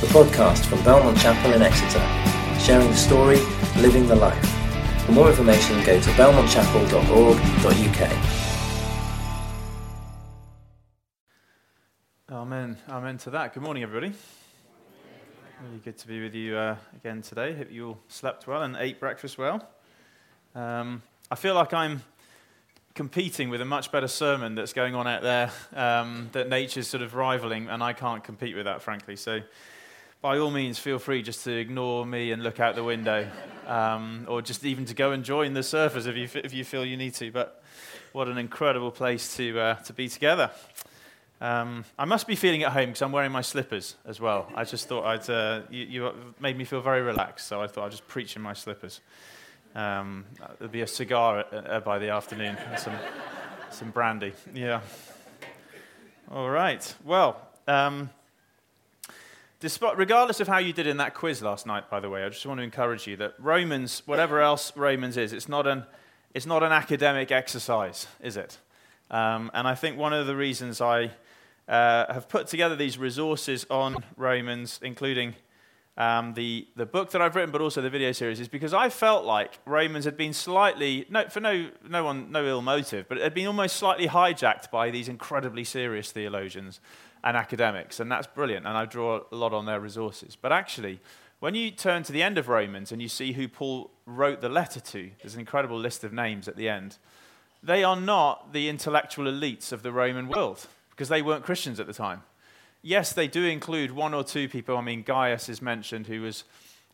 the podcast from Belmont Chapel in Exeter, sharing the story, living the life. For more information, go to belmontchapel.org.uk. Amen. Amen to that. Good morning, everybody. Really good to be with you uh, again today. Hope you all slept well and ate breakfast well. Um, I feel like I'm competing with a much better sermon that's going on out there um, that nature's sort of rivaling, and I can't compete with that, frankly. So by all means, feel free just to ignore me and look out the window, um, or just even to go and join the surfers if you, if you feel you need to. But what an incredible place to, uh, to be together. Um, I must be feeling at home because I'm wearing my slippers as well. I just thought I'd, uh, you, you, made me feel very relaxed, so I thought I'd just preach in my slippers. Um, there'll be a cigar uh, by the afternoon and some, some brandy. Yeah. All right. Well, um, Despite, regardless of how you did in that quiz last night, by the way, I just want to encourage you that Romans, whatever else Romans is, it's not an, it's not an academic exercise, is it? Um, and I think one of the reasons I uh, have put together these resources on Romans, including um, the, the book that I've written, but also the video series, is because I felt like Romans had been slightly, no, for no, no, one, no ill motive, but it had been almost slightly hijacked by these incredibly serious theologians and academics, and that's brilliant, and I draw a lot on their resources. But actually, when you turn to the end of Romans and you see who Paul wrote the letter to, there's an incredible list of names at the end. They are not the intellectual elites of the Roman world because they weren't Christians at the time. Yes, they do include one or two people. I mean, Gaius is mentioned, who was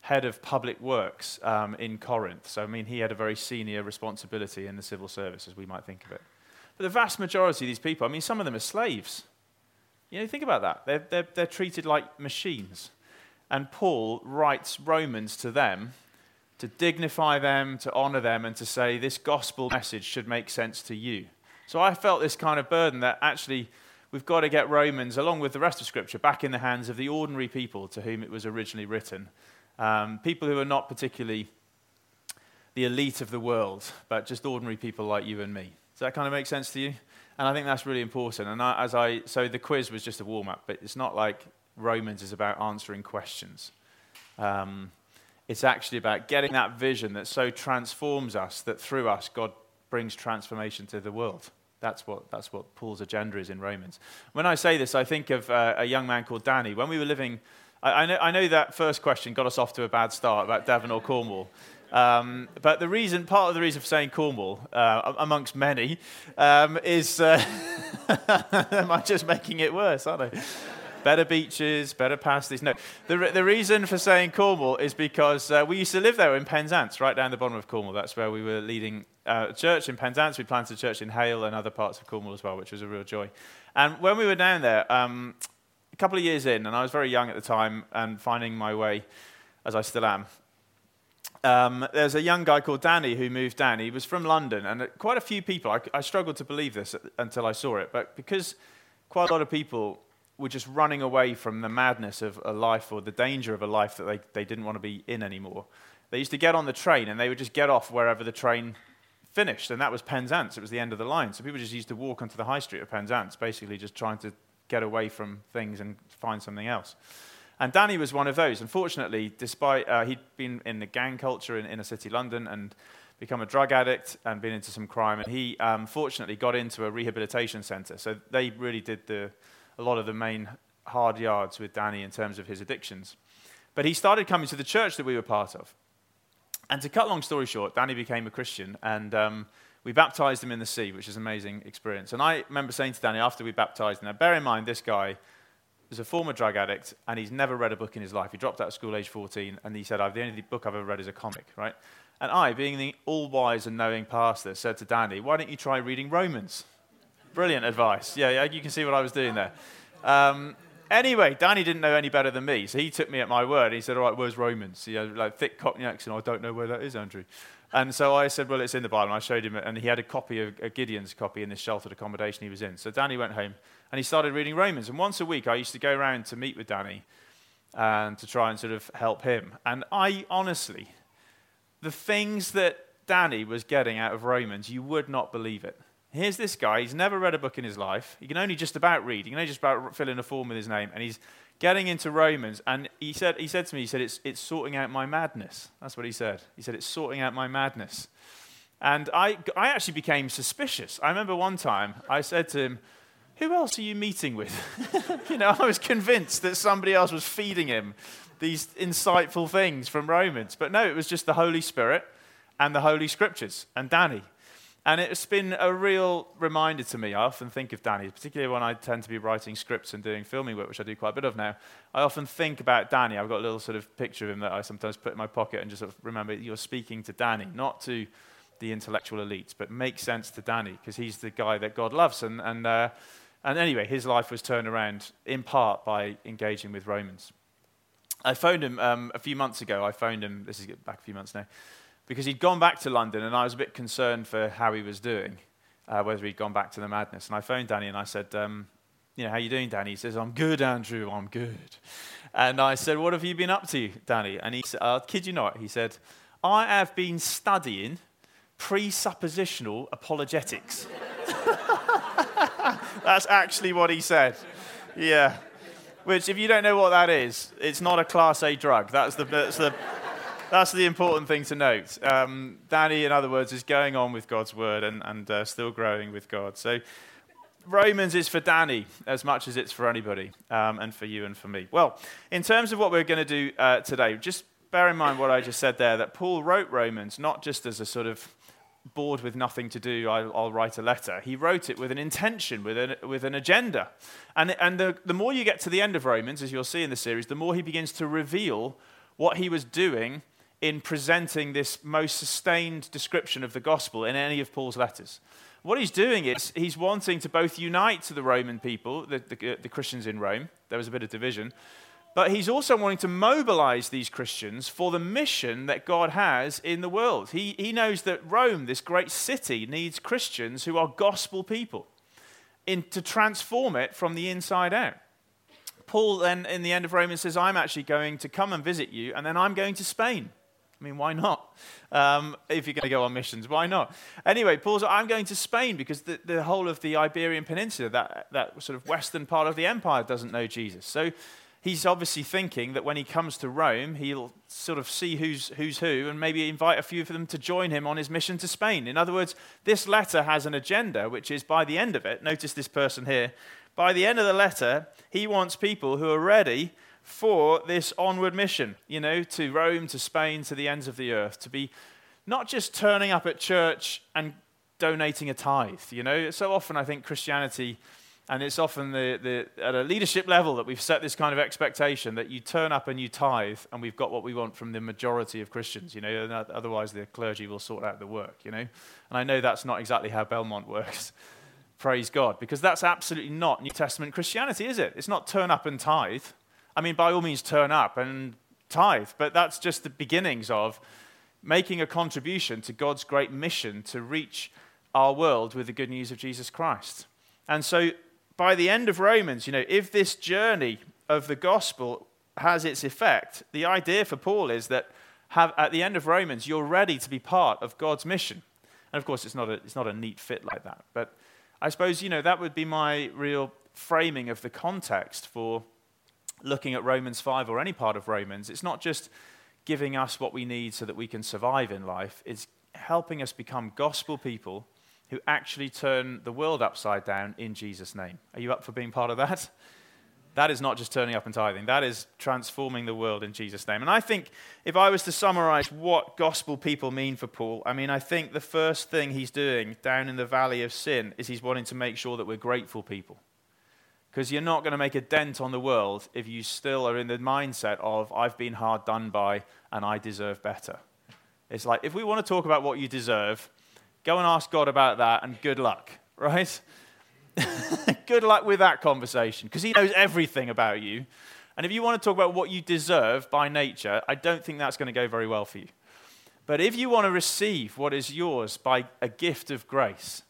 head of public works um, in Corinth. So, I mean, he had a very senior responsibility in the civil service, as we might think of it. But the vast majority of these people, I mean, some of them are slaves. You know, think about that. They're, they're, they're treated like machines. And Paul writes Romans to them to dignify them, to honor them, and to say this gospel message should make sense to you. So I felt this kind of burden that actually we've got to get Romans, along with the rest of Scripture, back in the hands of the ordinary people to whom it was originally written. Um, people who are not particularly the elite of the world, but just ordinary people like you and me. Does that kind of make sense to you? And I think that's really important. And I, as I, so the quiz was just a warm up, but it's not like Romans is about answering questions. Um, it's actually about getting that vision that so transforms us that through us God brings transformation to the world. That's what, that's what Paul's agenda is in Romans. When I say this, I think of uh, a young man called Danny. When we were living, I, I, know, I know that first question got us off to a bad start about Devon or Cornwall. Um, but the reason, part of the reason for saying Cornwall, uh, amongst many, um, is uh, am I just making it worse, aren't I? better beaches, better pasties. No, the, the reason for saying Cornwall is because uh, we used to live there in Penzance, right down the bottom of Cornwall. That's where we were leading uh, a church in Penzance. We planted a church in Hayle and other parts of Cornwall as well, which was a real joy. And when we were down there, um, a couple of years in, and I was very young at the time and finding my way, as I still am, um, there's a young guy called Danny who moved down. He was from London, and quite a few people, I, I, struggled to believe this until I saw it, but because quite a lot of people were just running away from the madness of a life or the danger of a life that they, they didn't want to be in anymore, they used to get on the train and they would just get off wherever the train finished, and that was Penzance. It was the end of the line. So people just used to walk onto the high street of Penzance, basically just trying to get away from things and find something else. And Danny was one of those. Unfortunately, despite uh, he'd been in the gang culture in inner city London and become a drug addict and been into some crime, and he um, fortunately got into a rehabilitation centre. So they really did the, a lot of the main hard yards with Danny in terms of his addictions. But he started coming to the church that we were part of. And to cut long story short, Danny became a Christian, and um, we baptized him in the sea, which is an amazing experience. And I remember saying to Danny after we baptized him, now bear in mind this guy is a former drug addict and he's never read a book in his life. He dropped out of school age 14 and he said, I've, the only book I've ever read is a comic, right? And I, being the all wise and knowing pastor, said to Danny, why don't you try reading Romans? Brilliant advice. Yeah, yeah, you can see what I was doing there. Um, anyway, Danny didn't know any better than me, so he took me at my word. He said, all right, where's Romans? You know, like thick Cockney accent, I don't know where that is, Andrew. And so I said, well, it's in the Bible. And I showed him and he had a copy of a Gideon's copy in this sheltered accommodation he was in. So Danny went home and he started reading Romans. And once a week, I used to go around to meet with Danny and to try and sort of help him. And I honestly, the things that Danny was getting out of Romans, you would not believe it. Here's this guy, he's never read a book in his life. He can only just about read, he can only just about fill in a form with his name, and he's getting into Romans, and he said, he said to me, he said, it's, it's sorting out my madness. That's what he said. He said, it's sorting out my madness. And I, I actually became suspicious. I remember one time I said to him, Who else are you meeting with? you know, I was convinced that somebody else was feeding him these insightful things from Romans. But no, it was just the Holy Spirit and the Holy Scriptures and Danny. And it's been a real reminder to me. I often think of Danny, particularly when I tend to be writing scripts and doing filming work, which I do quite a bit of now. I often think about Danny. I've got a little sort of picture of him that I sometimes put in my pocket and just sort of remember you're speaking to Danny, not to the intellectual elites, but make sense to Danny because he's the guy that God loves. And, and, uh, and anyway, his life was turned around in part by engaging with Romans. I phoned him um, a few months ago. I phoned him, this is back a few months now, because he'd gone back to London and I was a bit concerned for how he was doing, uh, whether he'd gone back to the madness. And I phoned Danny and I said, um, you know, how are you doing, Danny? He says, I'm good, Andrew, I'm good. And I said, what have you been up to, Danny? And he said, I'll kid you not, he said, I have been studying presuppositional apologetics. That's actually what he said. Yeah. Which, if you don't know what that is, it's not a Class A drug. That's the, that's the, that's the important thing to note. Um, Danny, in other words, is going on with God's word and, and uh, still growing with God. So, Romans is for Danny as much as it's for anybody, um, and for you and for me. Well, in terms of what we're going to do uh, today, just bear in mind what I just said there that Paul wrote Romans not just as a sort of bored with nothing to do, I'll, I'll, write a letter. He wrote it with an intention, with an, with an agenda. And, and the, the more you get to the end of Romans, as you'll see in the series, the more he begins to reveal what he was doing in presenting this most sustained description of the gospel in any of Paul's letters. What he's doing is he's wanting to both unite to the Roman people, the, the, the Christians in Rome, there was a bit of division, but he's also wanting to mobilize these Christians for the mission that God has in the world. He, he knows that Rome, this great city, needs Christians who are gospel people in, to transform it from the inside out. Paul then, in the end of Romans, says, I'm actually going to come and visit you, and then I'm going to Spain. I mean, why not? Um, if you're going to go on missions, why not? Anyway, Paul's I'm going to Spain because the, the whole of the Iberian Peninsula, that, that sort of western part of the empire, doesn't know Jesus. So he's obviously thinking that when he comes to Rome, he'll sort of see who's, who's who and maybe invite a few of them to join him on his mission to Spain. In other words, this letter has an agenda, which is by the end of it, notice this person here, by the end of the letter, he wants people who are ready for this onward mission, you know, to Rome, to Spain, to the ends of the earth, to be not just turning up at church and donating a tithe, you know. So often I think Christianity and it's often the, the, at a leadership level that we've set this kind of expectation that you turn up and you tithe, and we've got what we want from the majority of Christians. You know, otherwise the clergy will sort out the work. You know, and I know that's not exactly how Belmont works. Praise God, because that's absolutely not New Testament Christianity, is it? It's not turn up and tithe. I mean, by all means, turn up and tithe, but that's just the beginnings of making a contribution to God's great mission to reach our world with the good news of Jesus Christ. And so by the end of Romans, you know, if this journey of the gospel has its effect, the idea for Paul is that have, at the end of Romans, you're ready to be part of God's mission. And of course, it's not, a, it's not a neat fit like that. But I suppose, you know, that would be my real framing of the context for looking at Romans 5 or any part of Romans. It's not just giving us what we need so that we can survive in life, it's helping us become gospel people who actually turn the world upside down in Jesus' name. Are you up for being part of that? That is not just turning up and tithing, that is transforming the world in Jesus' name. And I think if I was to summarize what gospel people mean for Paul, I mean, I think the first thing he's doing down in the valley of sin is he's wanting to make sure that we're grateful people. Because you're not going to make a dent on the world if you still are in the mindset of, I've been hard done by and I deserve better. It's like, if we want to talk about what you deserve, Go and ask God about that, and good luck, right? good luck with that conversation because He knows everything about you. And if you want to talk about what you deserve by nature, I don't think that's going to go very well for you. But if you want to receive what is yours by a gift of grace,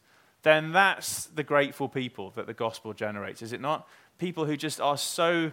then that's the grateful people that the gospel generates, is it not? People who just are so,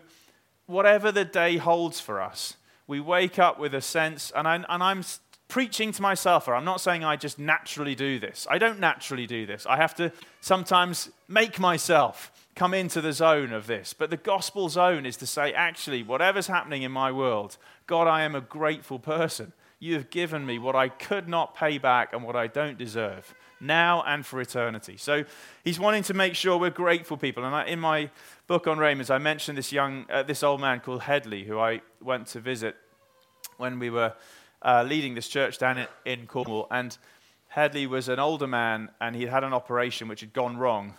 whatever the day holds for us, we wake up with a sense, and, I, and I'm preaching to myself, or I'm not saying I just naturally do this. I don't naturally do this. I have to sometimes make myself come into the zone of this. But the gospel zone is to say, actually, whatever's happening in my world, God, I am a grateful person. You have given me what I could not pay back and what I don't deserve, now and for eternity. So he's wanting to make sure we're grateful people. And I, in my book on Romans, I mentioned this young, uh, this old man called Headley, who I went to visit when we were uh, leading this church down in, in Cornwall. And Headley was an older man, and he'd had an operation which had gone wrong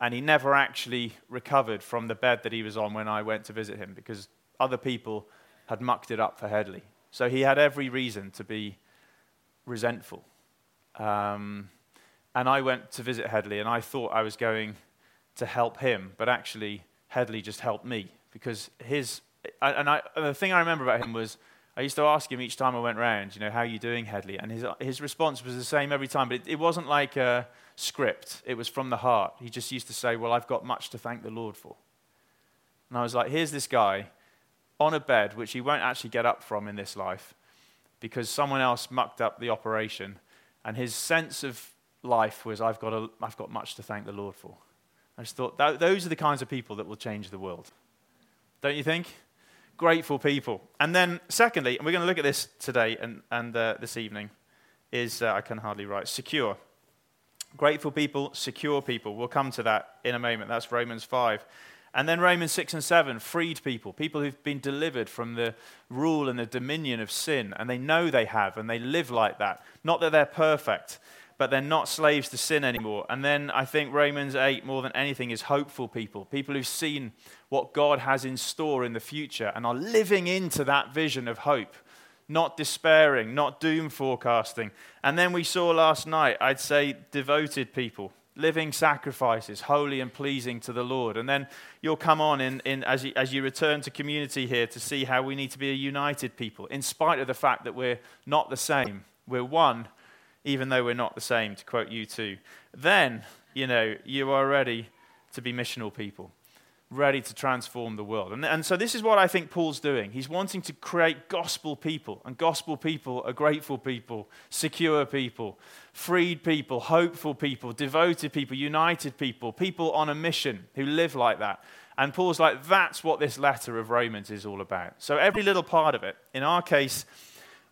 and he never actually recovered from the bed that he was on when I went to visit him because other people had mucked it up for Headley. So he had every reason to be resentful. Um, and I went to visit Headley, and I thought I was going to help him, but actually, Headley just helped me because his. And, I, and the thing I remember about him was I used to ask him each time I went round, you know, how are you doing, Headley? And his, his response was the same every time, but it, it wasn't like a script, it was from the heart. He just used to say, Well, I've got much to thank the Lord for. And I was like, Here's this guy on a bed which he won't actually get up from in this life because someone else mucked up the operation, and his sense of life was, I've got, a, I've got much to thank the Lord for. I just thought, that, those are the kinds of people that will change the world. Don't you think? grateful people. And then, secondly, and we're going to look at this today and, and uh, this evening, is uh, I can hardly write secure. Grateful people, secure people. We'll come to that in a moment. That's Romans 5. And then Romans 6 and 7, freed people, people who've been delivered from the rule and the dominion of sin, and they know they have, and they live like that. Not that they're perfect, but they're not slaves to sin anymore. And then I think Romans 8, more than anything, is hopeful people, people who've seen what God has in store in the future and are living into that vision of hope, not despairing, not doom forecasting. And then we saw last night, I'd say, devoted people. Living sacrifices, holy and pleasing to the Lord. And then you'll come on in, in, as, you, as you return to community here to see how we need to be a united people, in spite of the fact that we're not the same. We're one, even though we're not the same, to quote U2, Then, you know, you are ready to be missional people, ready to transform the world. And, and so, this is what I think Paul's doing. He's wanting to create gospel people, and gospel people are grateful people, secure people, freed people, hopeful people, devoted people, united people, people on a mission who live like that. And Paul's like, that's what this letter of Romans is all about. So, every little part of it, in our case,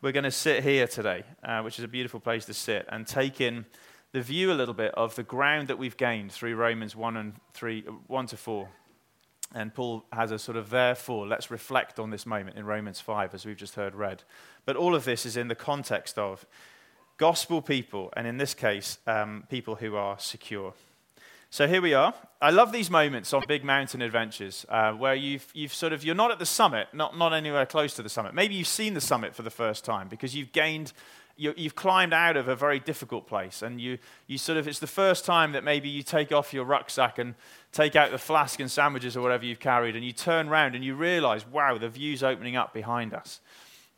we're going to sit here today, uh, which is a beautiful place to sit, and take in the view a little bit of the ground that we've gained through Romans 1 and 3, 1 to 4. And Paul has a sort of therefore, let's reflect on this moment in Romans 5, as we've just heard read. But all of this is in the context of gospel people, and in this case, um, people who are secure. So here we are. I love these moments on big mountain adventures uh, where you've, you've sort of, you're not at the summit, not, not anywhere close to the summit. Maybe you've seen the summit for the first time because you've gained, you, you've climbed out of a very difficult place. And you, you sort of, it's the first time that maybe you take off your rucksack and take out the flask and sandwiches or whatever you've carried and you turn around and you realize, wow, the view's opening up behind us.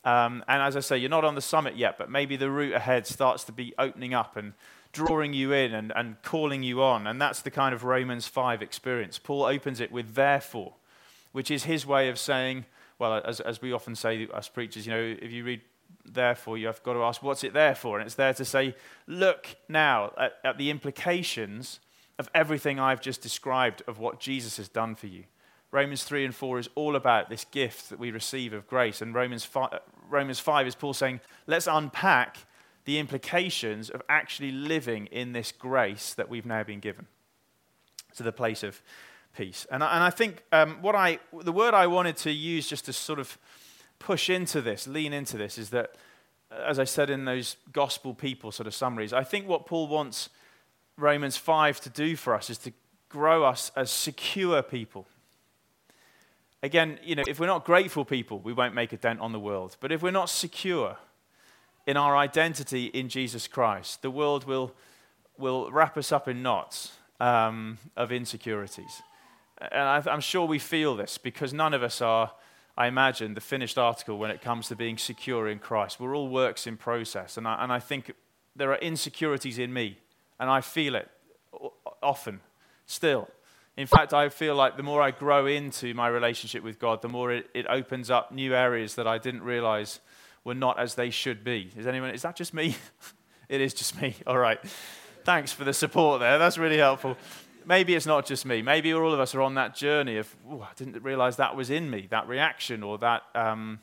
Um, and as I say, you're not on the summit yet, but maybe the route ahead starts to be opening up and drawing you in and, and calling you on. And that's the kind of Romans 5 experience. Paul opens it with therefore, which is his way of saying, well, as, as we often say, us preachers, you know, if you read therefore, you have got to ask, what's it there for? And it's there to say, look now at, at the implications of everything I've just described of what Jesus has done for you. Romans 3 and 4 is all about this gift that we receive of grace. And Romans 5, uh, Romans 5 is Paul saying, let's unpack the implications of actually living in this grace that we've now been given to the place of peace. And I, and I think um, what I, the word I wanted to use just to sort of push into this, lean into this, is that, as I said in those gospel people sort of summaries, I think what Paul wants Romans 5 to do for us is to grow us as secure people. Again, you know, if we're not grateful people, we won't make a dent on the world. But if we're not secure, in our identity in Jesus Christ, the world will, will wrap us up in knots um, of insecurities. And I'm sure we feel this because none of us are, I imagine, the finished article when it comes to being secure in Christ. We're all works in process. And I, and I think there are insecurities in me, and I feel it often, still. In fact, I feel like the more I grow into my relationship with God, the more it, it opens up new areas that I didn't realize were not as they should be. Is anyone, is that just me? it is just me. All right. Thanks for the support there. That's really helpful. maybe it's not just me. Maybe all of us are on that journey of, I didn't realize that was in me, that reaction or that, um,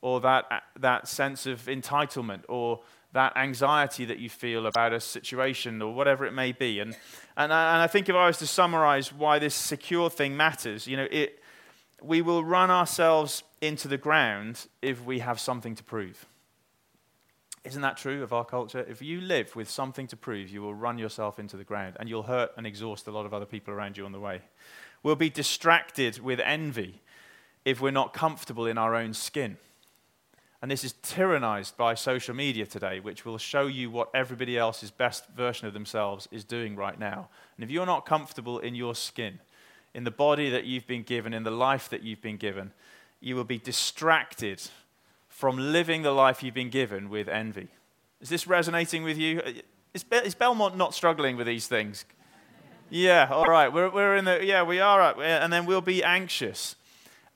or that, uh, that sense of entitlement or that anxiety that you feel about a situation or whatever it may be. And, and, I, and I think if I was to summarize why this secure thing matters, you know, it, we will run ourselves into the ground if we have something to prove. Isn't that true of our culture? If you live with something to prove, you will run yourself into the ground and you'll hurt and exhaust a lot of other people around you on the way. We'll be distracted with envy if we're not comfortable in our own skin. And this is tyrannized by social media today, which will show you what everybody else's best version of themselves is doing right now. And if you're not comfortable in your skin, in the body that you've been given, in the life that you've been given, you will be distracted from living the life you've been given with envy. Is this resonating with you? Is, Be- is Belmont not struggling with these things? Yeah, all right. We're, we're in the, yeah, we are. And then we'll be anxious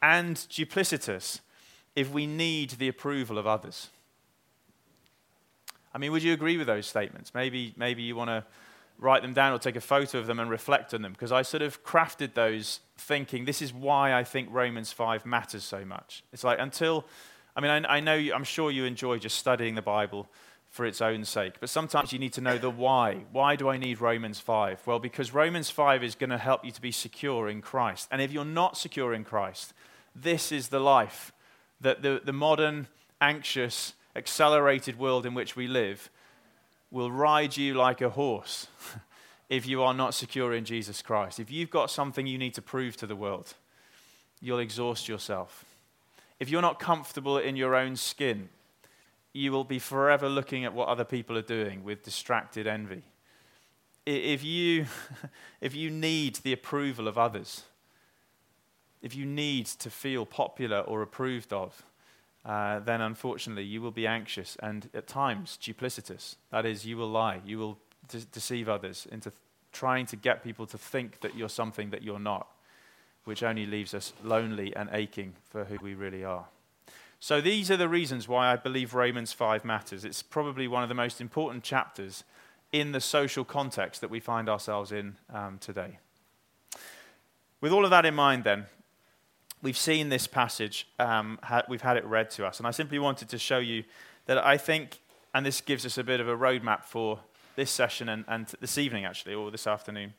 and duplicitous if we need the approval of others. I mean, would you agree with those statements? Maybe, maybe you want to write them down or take a photo of them and reflect on them because I sort of crafted those thinking this is why I think Romans 5 matters so much. It's like until I mean, I, I know, you, I'm sure you enjoy just studying the Bible for its own sake, but sometimes you need to know the why. Why do I need Romans 5? Well, because Romans 5 is going to help you to be secure in Christ. And if you're not secure in Christ, this is the life that the, the modern, anxious, accelerated world in which we live will ride you like a horse if you are not secure in Jesus Christ. If you've got something you need to prove to the world, you'll exhaust yourself. If you're not comfortable in your own skin, you will be forever looking at what other people are doing with distracted envy. If you, if you need the approval of others, if you need to feel popular or approved of, uh, then unfortunately you will be anxious and at times duplicitous. That is, you will lie, you will de- deceive others into th- trying to get people to think that you're something that you're not which only leaves us lonely and aching for who we really are. So, these are the reasons why I believe Romans 5 matters. It's probably one of the most important chapters in the social context that we find ourselves in um, today. With all of that in mind, then, we've seen this passage, um, ha- we've had it read to us, and I simply wanted to show you that I think, and this gives us a bit of a roadmap for this session and, and this evening, actually, or this afternoon.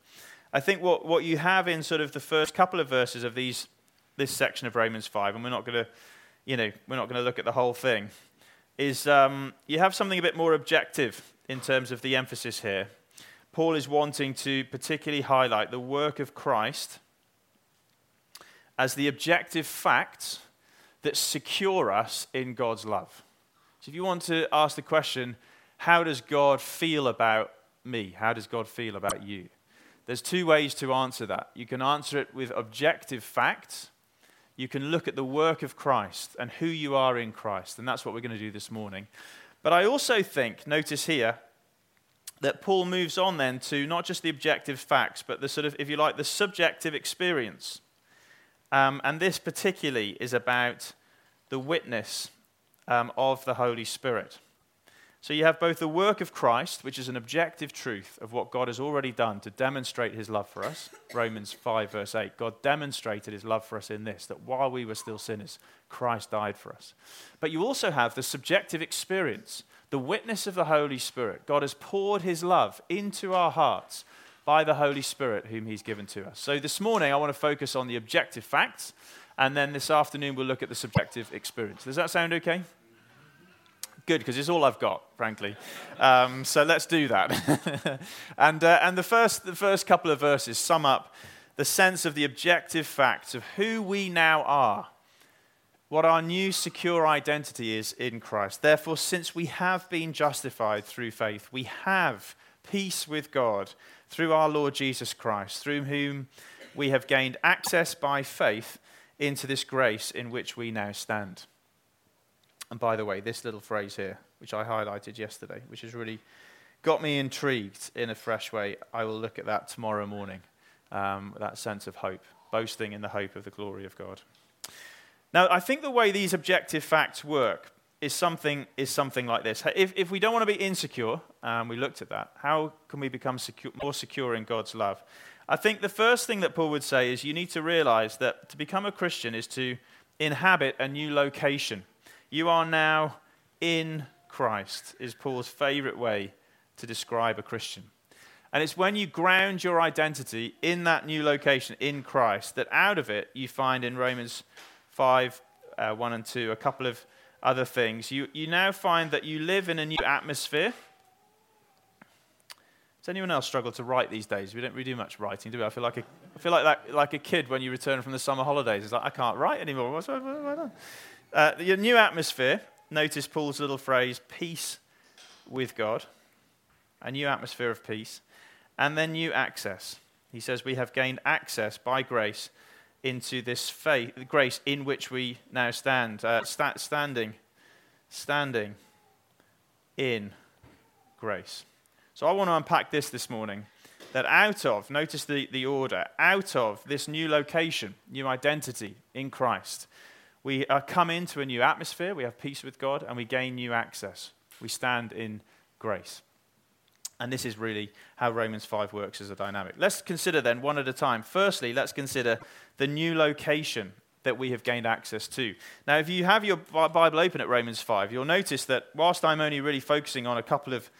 I think what, what you have in sort of the first couple of verses of these, this section of Romans 5, and we're not going to, you know, we're not going to look at the whole thing, is um, you have something a bit more objective in terms of the emphasis here. Paul is wanting to particularly highlight the work of Christ as the objective facts that secure us in God's love. So if you want to ask the question, how does God feel about me? How does God feel about you? There's two ways to answer that. You can answer it with objective facts. You can look at the work of Christ and who you are in Christ, and that's what we're going to do this morning. But I also think, notice here, that Paul moves on then to not just the objective facts, but the sort of, if you like, the subjective experience. Um, and this particularly is about the witness um, of the Holy Spirit. So you have both the work of Christ, which is an objective truth of what God has already done to demonstrate his love for us. Romans 5, verse 8. God demonstrated his love for us in this, that while we were still sinners, Christ died for us. But you also have the subjective experience, the witness of the Holy Spirit. God has poured his love into our hearts by the Holy Spirit, whom he's given to us. So this morning, I want to focus on the objective facts, and then this afternoon, we'll look at the subjective experience. Does that sound okay? good because it's all I've got, frankly. Um, so let's do that. and uh, and the, first, the first couple of verses sum up the sense of the objective facts of who we now are, what our new secure identity is in Christ. Therefore, since we have been justified through faith, we have peace with God through our Lord Jesus Christ, through whom we have gained access by faith into this grace in which we now stand. And by the way, this little phrase here, which I highlighted yesterday, which has really got me intrigued in a fresh way, I will look at that tomorrow morning. Um, that sense of hope, boasting in the hope of the glory of God. Now, I think the way these objective facts work is something, is something like this. If, if we don't want to be insecure, um, we looked at that, how can we become secure, more secure in God's love? I think the first thing that Paul would say is you need to realize that to become a Christian is to inhabit a new location. You are now in Christ, is Paul's favorite way to describe a Christian. And it's when you ground your identity in that new location, in Christ, that out of it you find in Romans 5 uh, 1 and 2 a couple of other things. You, you now find that you live in a new atmosphere. Does anyone else struggle to write these days? We don't really do much writing, do we? I feel like a, I feel like, that, like a kid when you return from the summer holidays. It's like, I can't write anymore. What's, what, what, uh, your new atmosphere, notice Paul's little phrase, peace with God. A new atmosphere of peace. And then new access. He says, We have gained access by grace into this faith, grace in which we now stand. Uh, sta- standing, standing in grace. So I want to unpack this this morning. That out of, notice the, the order, out of this new location, new identity in Christ, we are come into a new atmosphere, we have peace with God, and we gain new access. We stand in grace. And this is really how Romans 5 works as a dynamic. Let's consider then one at a time. Firstly, let's consider the new location that we have gained access to. Now, if you have your Bible open at Romans 5, you'll notice that whilst I'm only really focusing on a couple of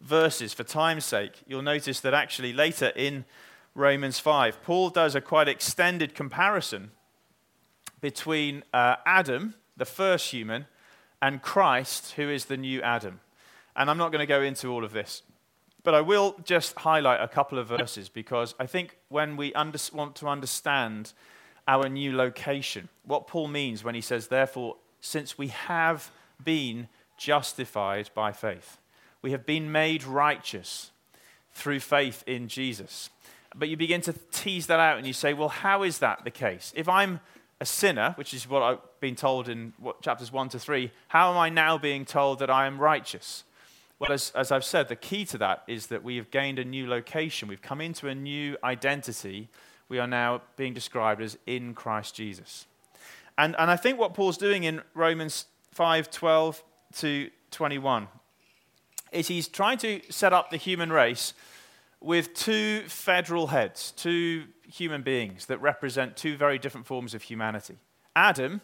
verses for time's sake, you'll notice that actually later in Romans 5, Paul does a quite extended comparison between uh, Adam, the first human, and Christ, who is the new Adam. And I'm not going to go into all of this, but I will just highlight a couple of verses because I think when we under- want to understand our new location, what Paul means when he says, therefore, since we have been justified by faith we have been made righteous through faith in Jesus. But you begin to tease that out and you say, well, how is that the case? If I'm a sinner, which is what I've been told in what, chapters 1 to 3, how am I now being told that I am righteous? Well, as, as I've said, the key to that is that we have gained a new location. We've come into a new identity. We are now being described as in Christ Jesus. And, and I think what Paul's doing in Romans 5 12 to 21 is he's trying to set up the human race with two federal heads, two human beings that represent two very different forms of humanity. Adam,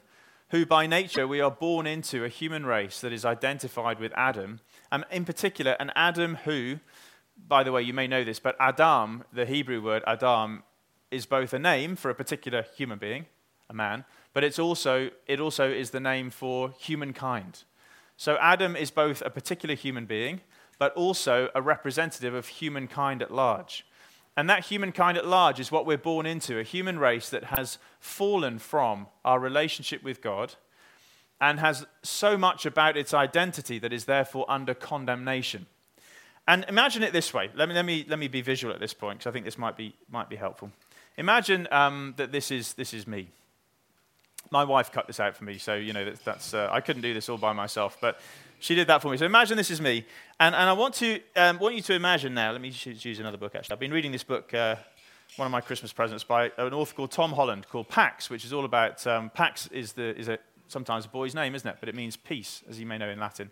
who by nature we are born into a human race that is identified with Adam, and in particular, an Adam who, by the way, you may know this, but Adam, the Hebrew word Adam, is both a name for a particular human being, a man, but it's also, it also is the name for humankind. So Adam is both a particular human being, but also a representative of humankind at large. And that humankind at large is what we're born into a human race that has fallen from our relationship with God and has so much about its identity that is therefore under condemnation. And imagine it this way. Let me, let me, let me be visual at this point because I think this might be, might be helpful. Imagine um, that this is, this is me my wife cut this out for me, so you know that's, that's uh, I couldn't do this all by myself, but she did that for me. So imagine this is me, and, and I want to um, want you to imagine now. Let me use another book. Actually, I've been reading this book, uh, one of my Christmas presents by an author called Tom Holland, called Pax, which is all about um, Pax is the is a sometimes a boy's name, isn't it? But it means peace, as you may know in Latin.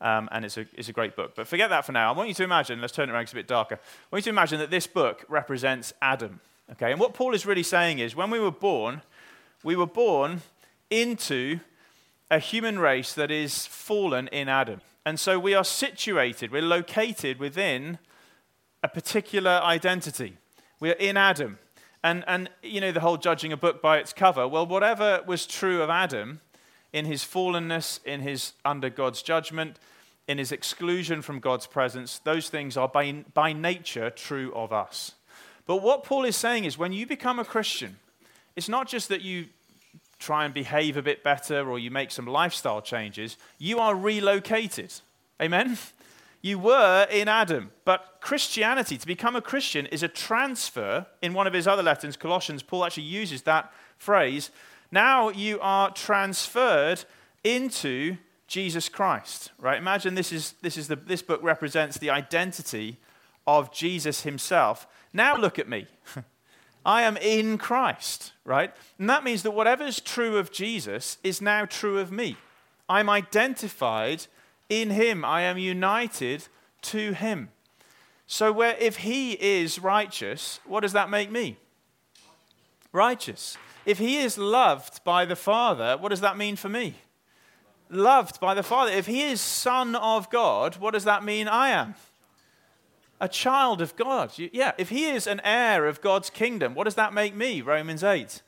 Um, and it's a, it's a great book. But forget that for now. I want you to imagine, let's turn it around, it's a bit darker. I want you to imagine that this book represents Adam. Okay? And what Paul is really saying is when we were born, we were born into a human race that is fallen in Adam. And so we are situated, we're located within a particular identity. We are in Adam. And, and, you know, the whole judging a book by its cover. Well, whatever was true of Adam in his fallenness, in his under God's judgment, in his exclusion from God's presence, those things are by, by nature true of us. But what Paul is saying is when you become a Christian, it's not just that you try and behave a bit better or you make some lifestyle changes, you are relocated. Amen? You were in Adam. But Christianity, to become a Christian, is a transfer. In one of his other letters, Colossians, Paul actually uses that phrase. Now you are transferred into Jesus Christ, right? Imagine this is, this is the, this book represents the identity of Jesus himself. Now look at me. I am in Christ, right? And that means that whatever is true of Jesus is now true of me. I'm identified in him, I am united to him. So, where, if he is righteous, what does that make me? Righteous. If he is loved by the Father, what does that mean for me? Loved by the Father. If he is Son of God, what does that mean I am? A child of God. Yeah, if he is an heir of God's kingdom, what does that make me? Romans 8.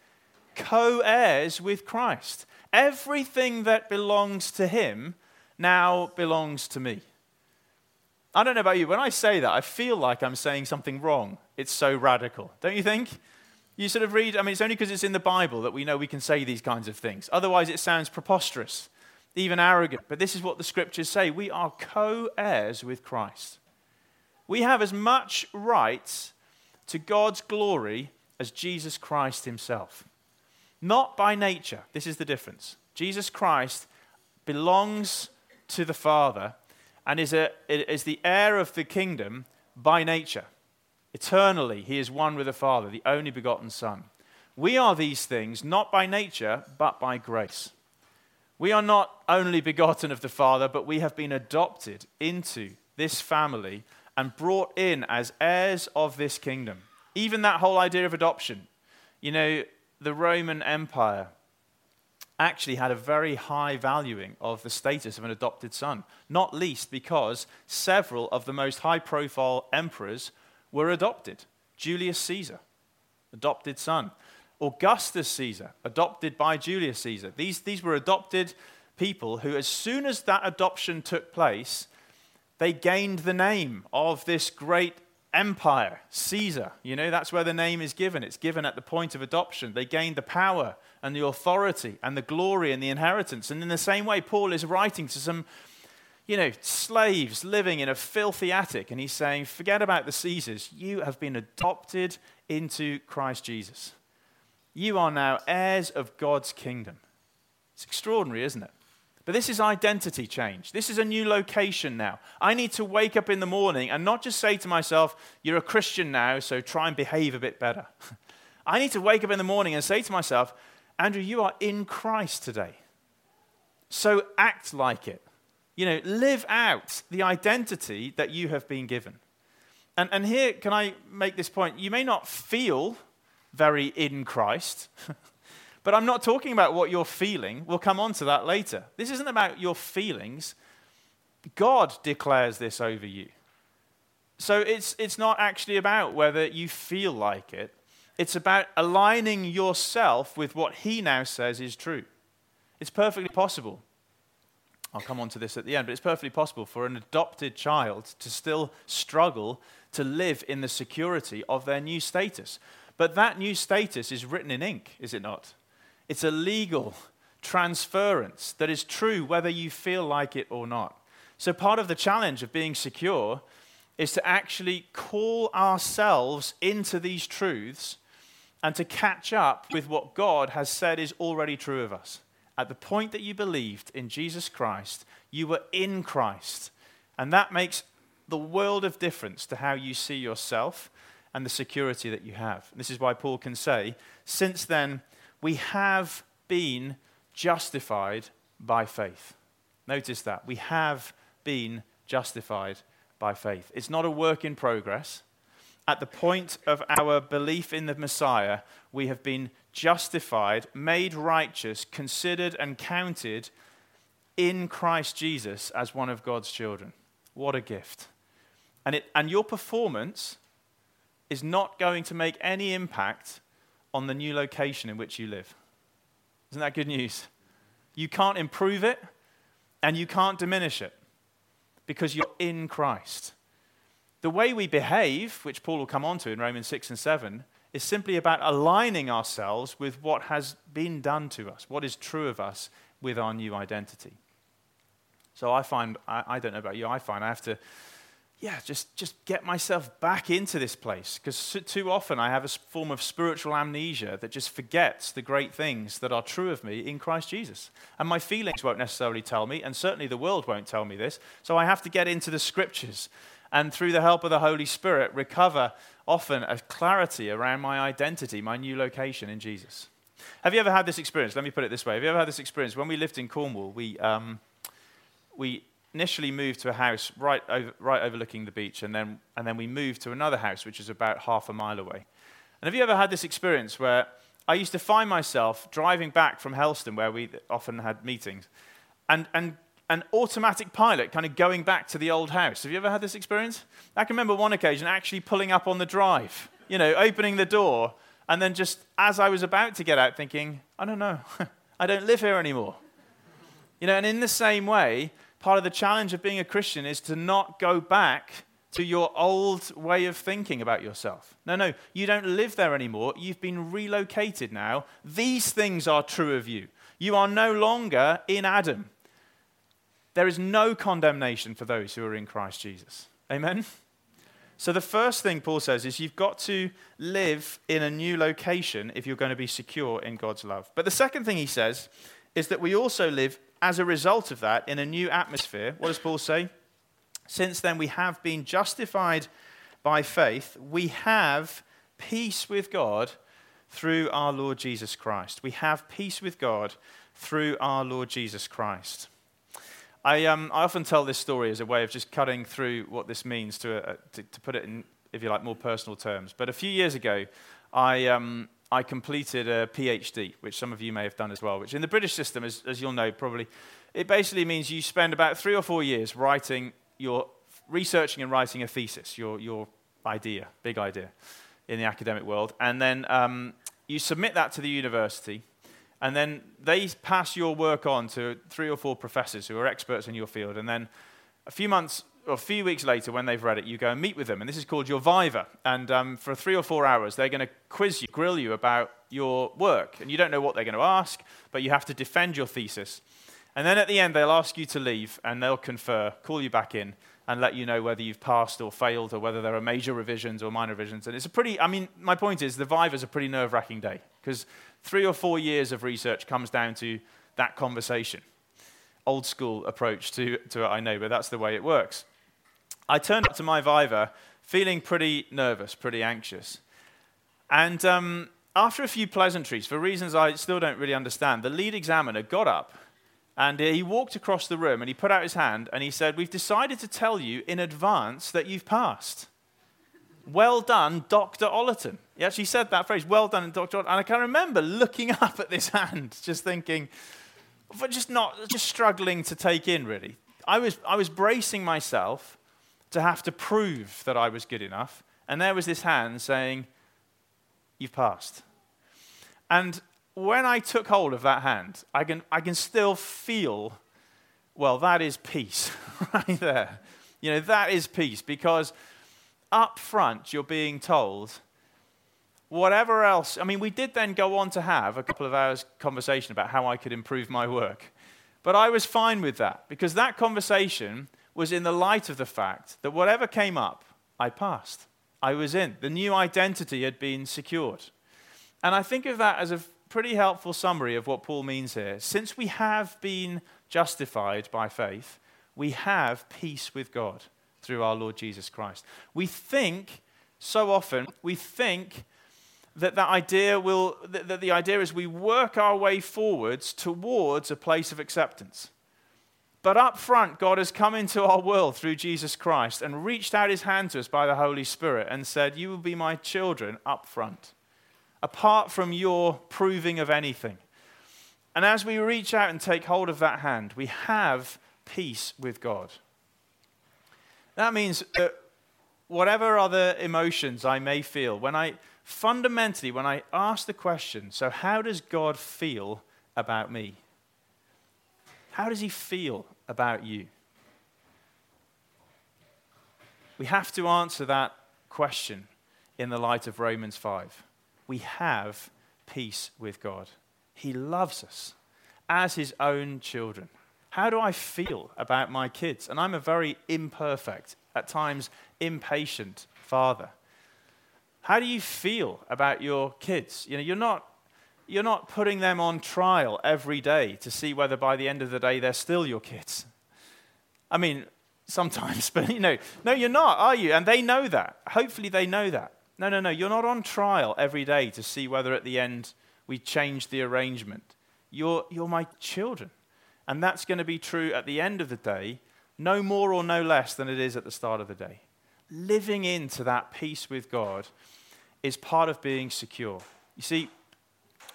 Co heirs with Christ. Everything that belongs to him now belongs to me. I don't know about you, when I say that, I feel like I'm saying something wrong. It's so radical, don't you think? You sort of read, I mean, it's only because it's in the Bible that we know we can say these kinds of things. Otherwise, it sounds preposterous, even arrogant. But this is what the scriptures say we are co heirs with Christ. We have as much right to God's glory as Jesus Christ himself. Not by nature. This is the difference. Jesus Christ belongs to the Father and is, a, is the heir of the kingdom by nature. Eternally, he is one with the Father, the only begotten Son. We are these things not by nature, but by grace. We are not only begotten of the Father, but we have been adopted into this family and brought in as heirs of this kingdom. Even that whole idea of adoption. You know, the Roman Empire actually had a very high valuing of the status of an adopted son, not least because several of the most high profile emperors were adopted. Julius Caesar, adopted son. Augustus Caesar, adopted by Julius Caesar. These, these were adopted people who, as soon as that adoption took place, they gained the name of this great empire, Caesar. You know, that's where the name is given. It's given at the point of adoption. They gained the power and the authority and the glory and the inheritance. And in the same way, Paul is writing to some, you know, slaves living in a filthy attic. And he's saying, forget about the Caesars. You have been adopted into Christ Jesus. You are now heirs of God's kingdom. It's extraordinary, isn't it? But this is identity change. This is a new location now. I need to wake up in the morning and not just say to myself, You're a Christian now, so try and behave a bit better. I need to wake up in the morning and say to myself, Andrew, you are in Christ today. So act like it. You know, live out the identity that you have been given. And, and here, can I make this point? You may not feel very in Christ. But I'm not talking about what you're feeling. We'll come on to that later. This isn't about your feelings. God declares this over you. So it's, it's not actually about whether you feel like it, it's about aligning yourself with what He now says is true. It's perfectly possible. I'll come on to this at the end, but it's perfectly possible for an adopted child to still struggle to live in the security of their new status. But that new status is written in ink, is it not? It's a legal transference that is true whether you feel like it or not. So, part of the challenge of being secure is to actually call ourselves into these truths and to catch up with what God has said is already true of us. At the point that you believed in Jesus Christ, you were in Christ. And that makes the world of difference to how you see yourself and the security that you have. This is why Paul can say, Since then, we have been justified by faith. Notice that. We have been justified by faith. It's not a work in progress. At the point of our belief in the Messiah, we have been justified, made righteous, considered, and counted in Christ Jesus as one of God's children. What a gift. And, it, and your performance is not going to make any impact on the new location in which you live. Isn't that good news? You can't improve it and you can't diminish it because you're in Christ. The way we behave, which Paul will come on to in Romans 6 and 7, is simply about aligning ourselves with what has been done to us, what is true of us with our new identity. So I find, I, I don't know about you, I find I have to yeah, just, just get myself back into this place. Because too often I have a form of spiritual amnesia that just forgets the great things that are true of me in Christ Jesus. And my feelings won't necessarily tell me, and certainly the world won't tell me this. So I have to get into the scriptures and through the help of the Holy Spirit, recover often a clarity around my identity, my new location in Jesus. Have you ever had this experience? Let me put it this way. Have you ever had this experience? When we lived in Cornwall, we, um, we initially moved to a house right, over, right overlooking the beach, and then, and then we moved to another house which is about half a mile away. And have you ever had this experience where I used to find myself driving back from Helston, where we often had meetings, and, and an automatic pilot kind of going back to the old house. Have you ever had this experience? I can remember one occasion actually pulling up on the drive, you know, opening the door, and then just as I was about to get out, thinking, I don't know, I don't live here anymore. You know, and in the same way, part of the challenge of being a Christian is to not go back to your old way of thinking about yourself. No, no, you don't live there anymore. You've been relocated now. These things are true of you. You are no longer in Adam. There is no condemnation for those who are in Christ Jesus. Amen? So, the first thing Paul says is you've got to live in a new location if you're going to be secure in God's love. But the second thing he says is that we also live as a result of that in a new atmosphere. What does Paul say? Since then, we have been justified by faith, we have peace with God through our Lord Jesus Christ. We have peace with God through our Lord Jesus Christ. I, um, I often tell this story as a way of just cutting through what this means to, uh, to, to, put it in, if you like, more personal terms. But a few years ago, I, um, I completed a PhD, which some of you may have done as well, which in the British system, as, as you'll know probably, it basically means you spend about three or four years writing your, researching and writing a thesis, your, your idea, big idea in the academic world. And then um, you submit that to the university and then they pass your work on to three or four professors who are experts in your field. And then a few months or a few weeks later, when they've read it, you go and meet with them. And this is called your Viva. And um, for three or four hours, they're going to quiz you, grill you about your work. And you don't know what they're going to ask, but you have to defend your thesis. And then at the end, they'll ask you to leave and they'll confer, call you back in, and let you know whether you've passed or failed or whether there are major revisions or minor revisions. And it's a pretty, I mean, my point is the Viva is a pretty nerve wracking day because three or four years of research comes down to that conversation. Old school approach to, to it, I know, but that's the way it works. I turned up to my Viva feeling pretty nervous, pretty anxious. And um, after a few pleasantries, for reasons I still don't really understand, the lead examiner got up and he walked across the room and he put out his hand and he said, We've decided to tell you in advance that you've passed. Well done, Dr. Ollerton. He actually said that phrase, well done, Dr. Ollerton. And I can remember looking up at this hand, just thinking, but just not, just struggling to take in, really. I was, I was bracing myself to have to prove that I was good enough. And there was this hand saying, You've passed. And when I took hold of that hand, I can, I can still feel, well, that is peace right there. You know, that is peace because up front, you're being told whatever else. I mean, we did then go on to have a couple of hours conversation about how I could improve my work. But I was fine with that because that conversation was in the light of the fact that whatever came up, I passed. I was in. The new identity had been secured. And I think of that as a pretty helpful summary of what Paul means here. Since we have been justified by faith, we have peace with God through our Lord Jesus Christ. We think, so often, we think that that idea will, that, that the idea is we work our way forwards towards a place of acceptance. But up front, God has come into our world through Jesus Christ and reached out his hand to us by the Holy Spirit and said, You will be my children up front, apart from your proving of anything. And as we reach out and take hold of that hand, we have peace with God. That means that whatever other emotions I may feel, when I fundamentally, when I ask the question, so how does God feel about me? How does he feel about you? We have to answer that question in the light of Romans 5. We have peace with God. He loves us as his own children. How do I feel about my kids? And I'm a very imperfect, at times impatient father. How do you feel about your kids? You know, you're not, you're not putting them on trial every day to see whether by the end of the day they're still your kids. I mean, sometimes, but you know, no, you're not, are you? And they know that. Hopefully, they know that. No, no, no, you're not on trial every day to see whether at the end we change the arrangement. You're, you're my children. And that's going to be true at the end of the day. no more or no less than it is at the start of the day. Living into that peace with God is part of being secure. You see,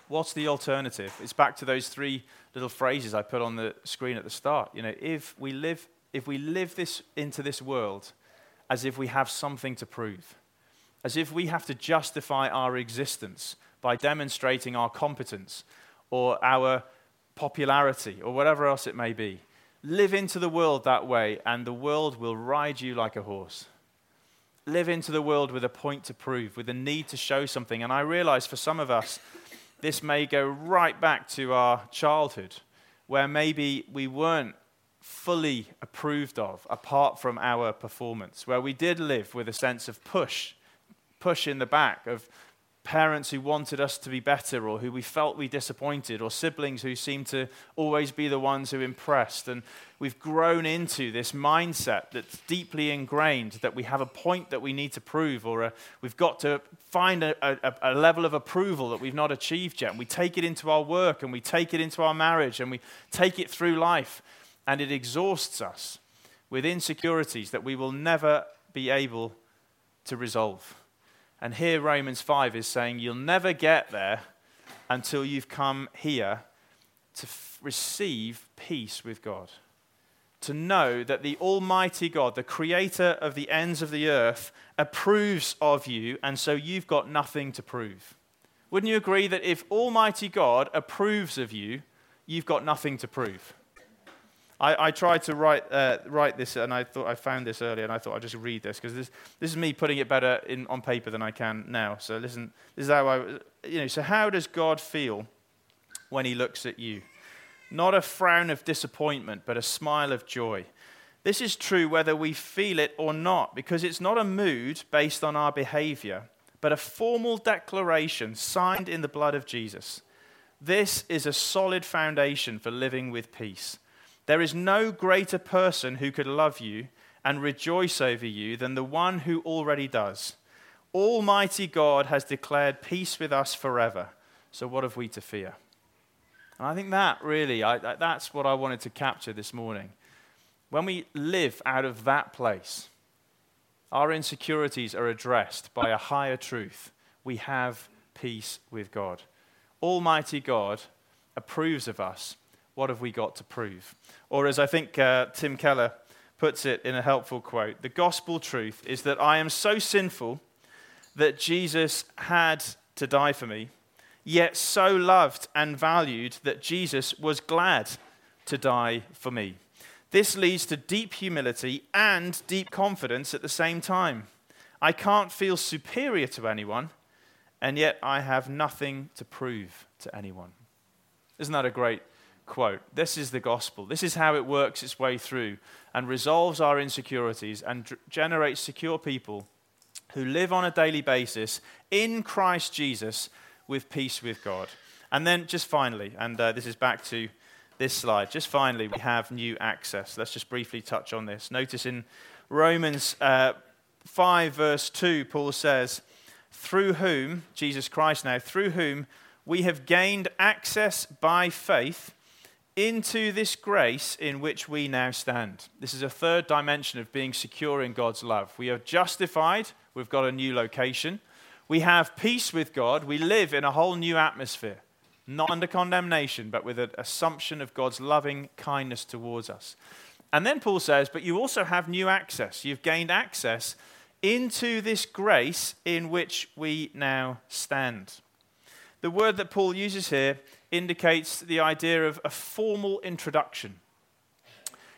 what's the alternative? It's back to those three little phrases I put on the screen at the start. You know, if we live, if we live this into this world as if we have something to prove, as if we have to justify our existence by demonstrating our competence or our popularity or whatever else it may be. Live into the world that way, and the world will ride you like a horse. Live into the world with a point to prove, with a need to show something. And I realize for some of us, this may go right back to our childhood, where maybe we weren't fully approved of apart from our performance, where we did live with a sense of push, push in the back, of parents who wanted us to be better or who we felt we disappointed or siblings who seemed to always be the ones who impressed. And we've grown into this mindset that's deeply ingrained that we have a point that we need to prove or a, we've got to find a, a, a, level of approval that we've not achieved yet. And we take it into our work and we take it into our marriage and we take it through life. And it exhausts us with insecurities that we will never be able to resolve and here Romans 5 is saying you'll never get there until you've come here to f- receive peace with God. To know that the Almighty God, the creator of the ends of the earth, approves of you, and so you've got nothing to prove. Wouldn't you agree that if Almighty God approves of you, you've got nothing to prove? I, I tried to write, uh, write this, and I thought I found this earlier, and I thought I'd just read this because this, this is me putting it better in, on paper than I can now. So listen, this is how I, you know. So how does God feel when He looks at you? Not a frown of disappointment, but a smile of joy. This is true whether we feel it or not, because it's not a mood based on our behavior, but a formal declaration signed in the blood of Jesus. This is a solid foundation for living with peace. There is no greater person who could love you and rejoice over you than the one who already does. Almighty God has declared peace with us forever. So, what have we to fear? And I think that really, I, that's what I wanted to capture this morning. When we live out of that place, our insecurities are addressed by a higher truth. We have peace with God. Almighty God approves of us what have we got to prove? Or, as I think uh, Tim Keller puts it in a helpful quote, the gospel truth is that I am so sinful that Jesus had to die for me, yet so loved and valued that Jesus was glad to die for me. This leads to deep humility and deep confidence at the same time. I can't feel superior to anyone, and yet I have nothing to prove to anyone. Isn't that a great quote. This is the gospel. This is how it works its way through and resolves our insecurities and generates secure people who live on a daily basis in Christ Jesus with peace with God. And then, just finally, and uh, this is back to this slide, just finally, we have new access. Let's just briefly touch on this. Notice in Romans uh, 5, verse 2, Paul says, Through whom, Jesus Christ now, through whom we have gained access by faith into this grace in which we now stand. This is a third dimension of being secure in God's love. We are justified, we've got a new location. We have peace with God, we live in a whole new atmosphere, not under condemnation, but with an assumption of God's loving kindness towards us. And then Paul says, But you also have new access. You've gained access into this grace in which we now stand. The word that Paul uses here indicates the idea of a formal introduction.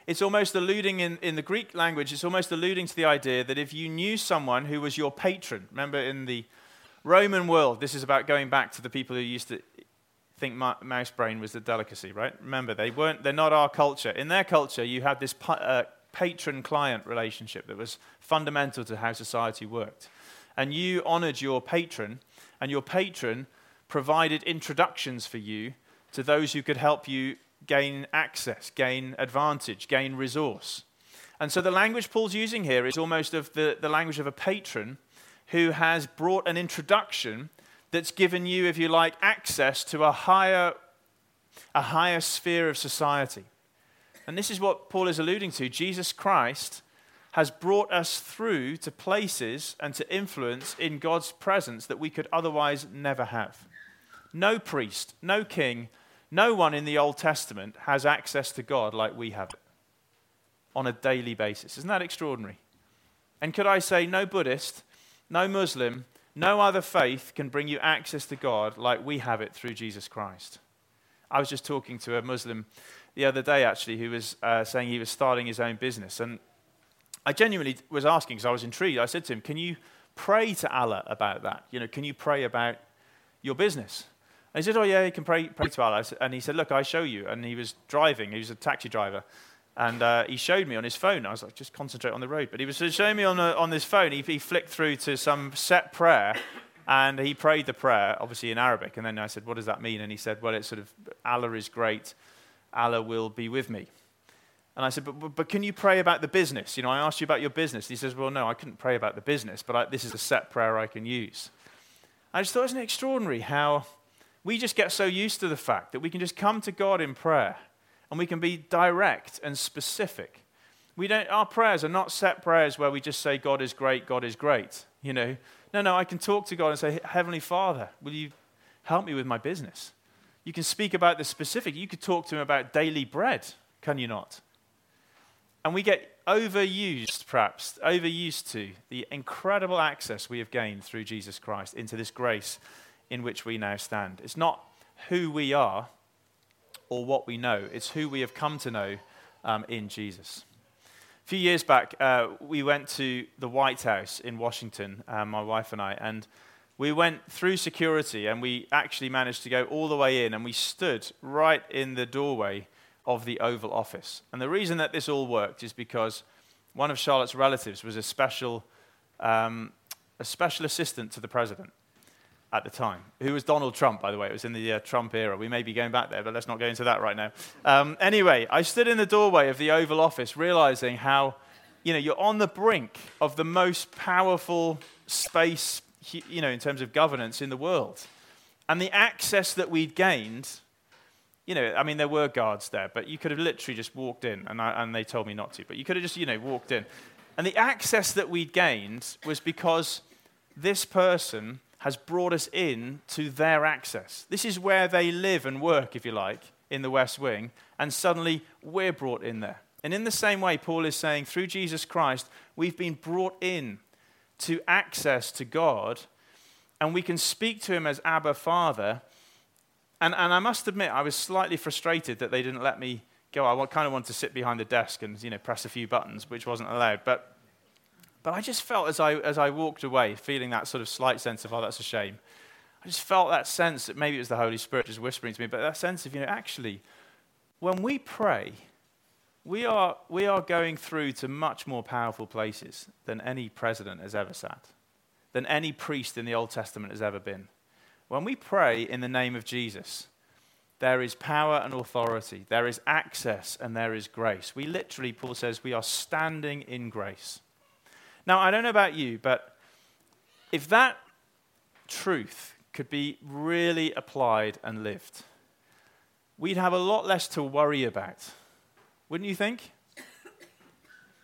It's almost alluding in, in the Greek language, it's almost alluding to the idea that if you knew someone who was your patron, remember in the Roman world, this is about going back to the people who used to think mouse brain was a delicacy, right? Remember, they weren't, they're not our culture. In their culture, you had this uh, patron client relationship that was fundamental to how society worked. And you honored your patron, and your patron provided introductions for you to those who could help you gain access, gain advantage, gain resource. And so the language Paul's using here is almost of the, the language of a patron who has brought an introduction that's given you, if you like, access to a higher, a higher sphere of society. And this is what Paul is alluding to. Jesus Christ has brought us through to places and to influence in God's presence that we could otherwise never have. No priest, no king, no one in the Old Testament has access to God like we have it on a daily basis. Isn't that extraordinary? And could I say, no Buddhist, no Muslim, no other faith can bring you access to God like we have it through Jesus Christ. I was just talking to a Muslim the other day, actually, who was uh, saying he was starting his own business. And I genuinely was asking because I was intrigued. I said to him, Can you pray to Allah about that? You know, can you pray about your business? And he said, Oh, yeah, you can pray, pray to Allah. And he said, Look, I show you. And he was driving, he was a taxi driver. And uh, he showed me on his phone. I was like, just concentrate on the road. But he was showing me on, a, on this phone. He, he flicked through to some set prayer and he prayed the prayer, obviously in Arabic. And then I said, What does that mean? And he said, Well, it's sort of, Allah is great. Allah will be with me. And I said, but, but, but, can you pray about the business? You know, I asked you about your business. he says, Well, no, I couldn't pray about the business, but I, this is a set prayer I can use. I just thought, isn't it extraordinary how we just get so used to the fact that we can just come to God in prayer and we can be direct and specific. We don't, our prayers are not set prayers where we just say, God is great, God is great. You know, no, no, I can talk to God and say, Heavenly Father, will you help me with my business? You can speak about the specific. You could talk to him about daily bread, can you not? And we get overused, perhaps, overused to the incredible access we have gained through Jesus Christ into this grace in which we now stand. It's not who we are, or what we know. It's who we have come to know um, in Jesus. A few years back, uh, we went to the White House in Washington, uh, my wife and I, and we went through security and we actually managed to go all the way in and we stood right in the doorway of the Oval Office. And the reason that this all worked is because one of Charlotte's relatives was a special, um, a special assistant to the president at the time, who was Donald Trump, by the way. It was in the uh, Trump era. We may be going back there, but let's not go into that right now. Um, anyway, I stood in the doorway of the Oval Office, realizing how, you know, you're on the brink of the most powerful space, you know, in terms of governance in the world. And the access that we'd gained, you know, I mean, there were guards there, but you could have literally just walked in, and, I, and they told me not to, but you could have just, you know, walked in. And the access that we'd gained was because this person has brought us in to their access. This is where they live and work, if you like, in the West Wing, and suddenly we're brought in there. And in the same way, Paul is saying, through Jesus Christ, we've been brought in to access to God, and we can speak to him as Abba Father. And, and I must admit, I was slightly frustrated that they didn't let me go. I kind of wanted to sit behind the desk and you know, press a few buttons, which wasn't allowed. But but I just felt as I, as I walked away, feeling that sort of slight sense of, oh, that's a shame. I just felt that sense that maybe it was the Holy Spirit just whispering to me, but that sense of, you know, actually, when we pray, we are, we are going through to much more powerful places than any president has ever sat, than any priest in the Old Testament has ever been. When we pray in the name of Jesus, there is power and authority, there is access, and there is grace. We literally, Paul says, we are standing in grace. Now, I don't know about you, but if that truth could be really applied and lived, we'd have a lot less to worry about. Wouldn't you think?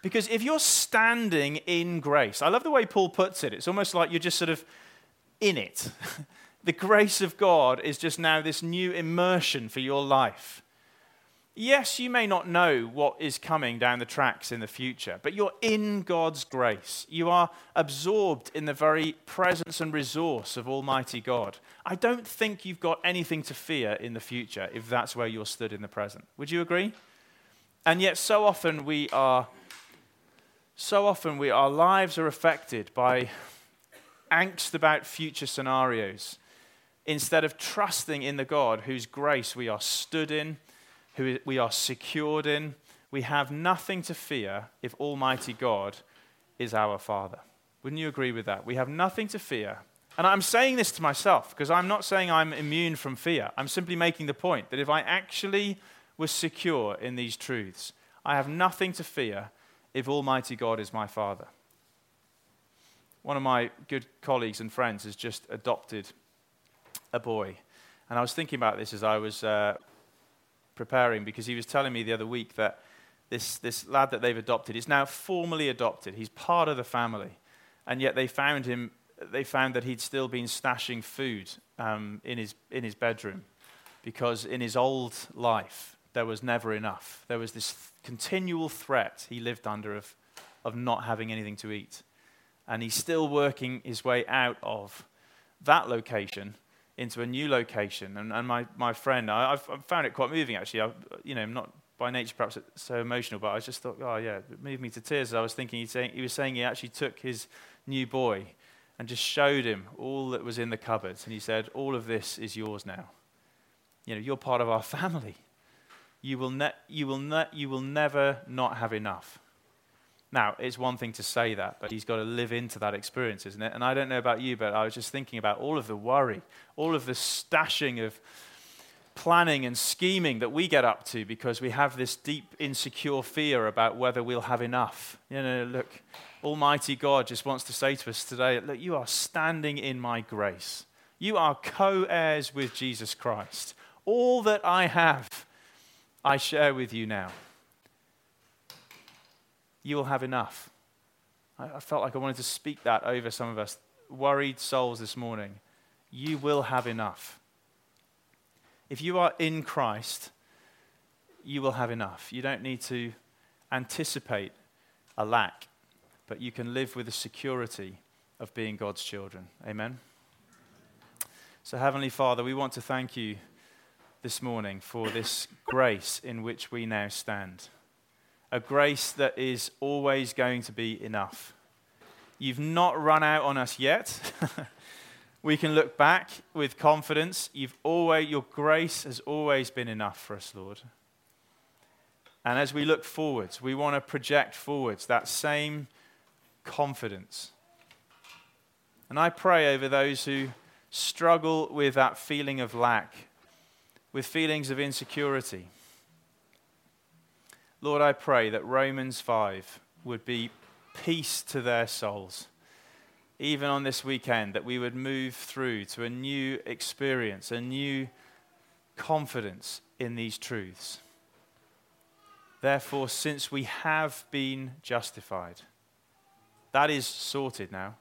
Because if you're standing in grace, I love the way Paul puts it. It's almost like you're just sort of in it. the grace of God is just now this new immersion for your life. Yes, you may not know what is coming down the tracks in the future, but you're in God's grace. You are absorbed in the very presence and resource of Almighty God. I don't think you've got anything to fear in the future if that's where you're stood in the present. Would you agree? And yet, so often we are, so often we, our lives are affected by angst about future scenarios instead of trusting in the God whose grace we are stood in who we are secured in. We have nothing to fear if Almighty God is our Father. Wouldn't you agree with that? We have nothing to fear. And I'm saying this to myself because I'm not saying I'm immune from fear. I'm simply making the point that if I actually was secure in these truths, I have nothing to fear if Almighty God is my Father. One of my good colleagues and friends has just adopted a boy. And I was thinking about this as I was uh, preparing because he was telling me the other week that this, this lad that they've adopted is now formally adopted. He's part of the family. And yet they found him, they found that he'd still been stashing food um, in, his, in his bedroom because in his old life, there was never enough. There was this th- continual threat he lived under of, of not having anything to eat. And he's still working his way out of that location into a new location. And, and my, my friend, I, have found it quite moving actually. I, you know, I'm not by nature perhaps so emotional, but I just thought, oh yeah, it moved me to tears. I was thinking he, saying, he was saying he actually took his new boy and just showed him all that was in the cupboards. And he said, all of this is yours now. You know, you're part of our family. You will, ne- you will, ne- you will never not have enough. Now, it's one thing to say that, but he's got to live into that experience, isn't it? And I don't know about you, but I was just thinking about all of the worry, all of the stashing of planning and scheming that we get up to because we have this deep, insecure fear about whether we'll have enough. You know, look, Almighty God just wants to say to us today look, you are standing in my grace. You are co heirs with Jesus Christ. All that I have, I share with you now you will have enough. I, I felt like I wanted to speak that over some of us, worried souls this morning. You will have enough. If you are in Christ, you will have enough. You don't need to anticipate a lack, but you can live with the security of being God's children. Amen. So, Heavenly Father, we want to thank you this morning for this grace in which we now stand a grace that is always going to be enough. You've not run out on us yet. we can look back with confidence. You've always, your grace has always been enough for us, Lord. And as we look forwards, we want to project forwards that same confidence. And I pray over those who struggle with that feeling of lack, with feelings of insecurity Lord, I pray that Romans 5 would be peace to their souls. Even on this weekend, that we would move through to a new experience, a new confidence in these truths. Therefore, since we have been justified, that is sorted now,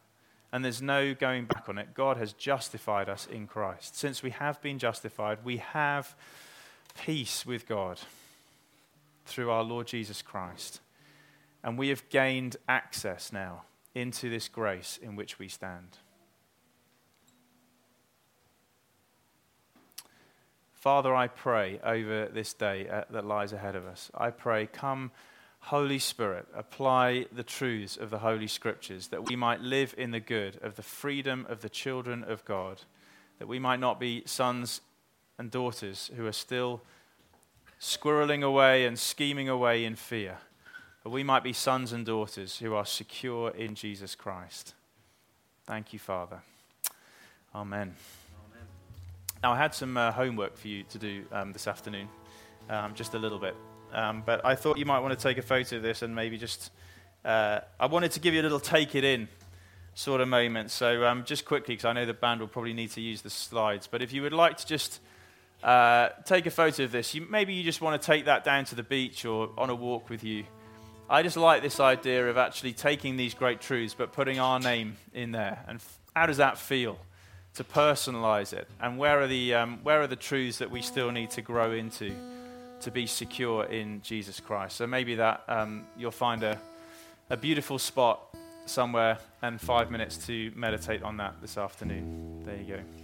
and there's no going back on it. God has justified us in Christ. Since we have been justified, we have peace with God through our Lord Jesus Christ. And we have gained access now into this grace in which we stand. Father, I pray over this day uh, that lies ahead of us. I pray, come, Holy Spirit, apply the truths of the Holy Scriptures that we might live in the good of the freedom of the children of God, that we might not be sons and daughters who are still squirreling away and scheming away in fear, but we might be sons and daughters who are secure in Jesus Christ. Thank you, Father. Amen. Amen. Now, I had some uh, homework for you to do um, this afternoon, um, just a little bit. Um, but I thought you might want to take a photo of this and maybe just. Uh, I wanted to give you a little take it in sort of moment. So, um, just quickly, because I know the band will probably need to use the slides, but if you would like to just uh, take a photo of this. You, maybe you just want to take that down to the beach or on a walk with you. I just like this idea of actually taking these great truths but putting our name in there. And f- how does that feel to personalize it? And where are, the, um, where are the truths that we still need to grow into to be secure in Jesus Christ? So maybe that um, you'll find a, a beautiful spot somewhere and five minutes to meditate on that this afternoon. There you go.